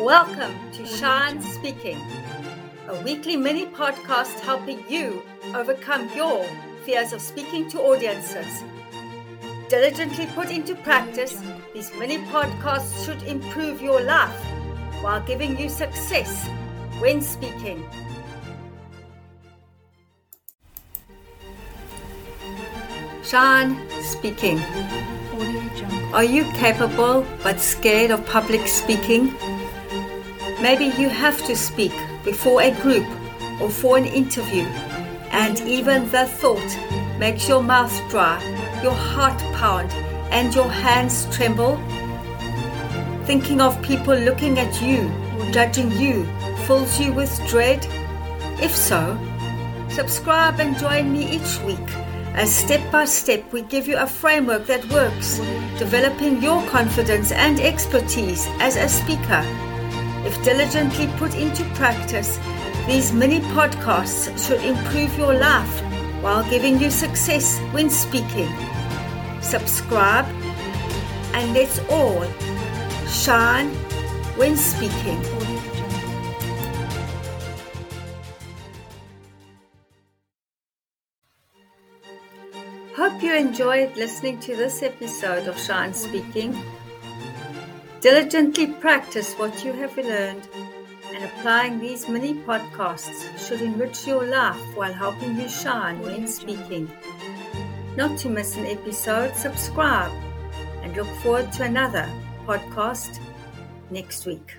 Welcome to Shine Speaking, a weekly mini podcast helping you overcome your fears of speaking to audiences. Diligently put into practice, these mini podcasts should improve your life while giving you success when speaking. Shine Speaking. Are you capable but scared of public speaking? Maybe you have to speak before a group or for an interview, and even the thought makes your mouth dry, your heart pound, and your hands tremble. Thinking of people looking at you, or judging you, fills you with dread? If so, subscribe and join me each week as step by step we give you a framework that works, developing your confidence and expertise as a speaker. If diligently put into practice, these mini podcasts should improve your life while giving you success when speaking. Subscribe and let's all shine when speaking. Hope you enjoyed listening to this episode of Shine Speaking. Diligently practice what you have learned, and applying these mini podcasts should enrich your life while helping you shine when speaking. Not to miss an episode, subscribe and look forward to another podcast next week.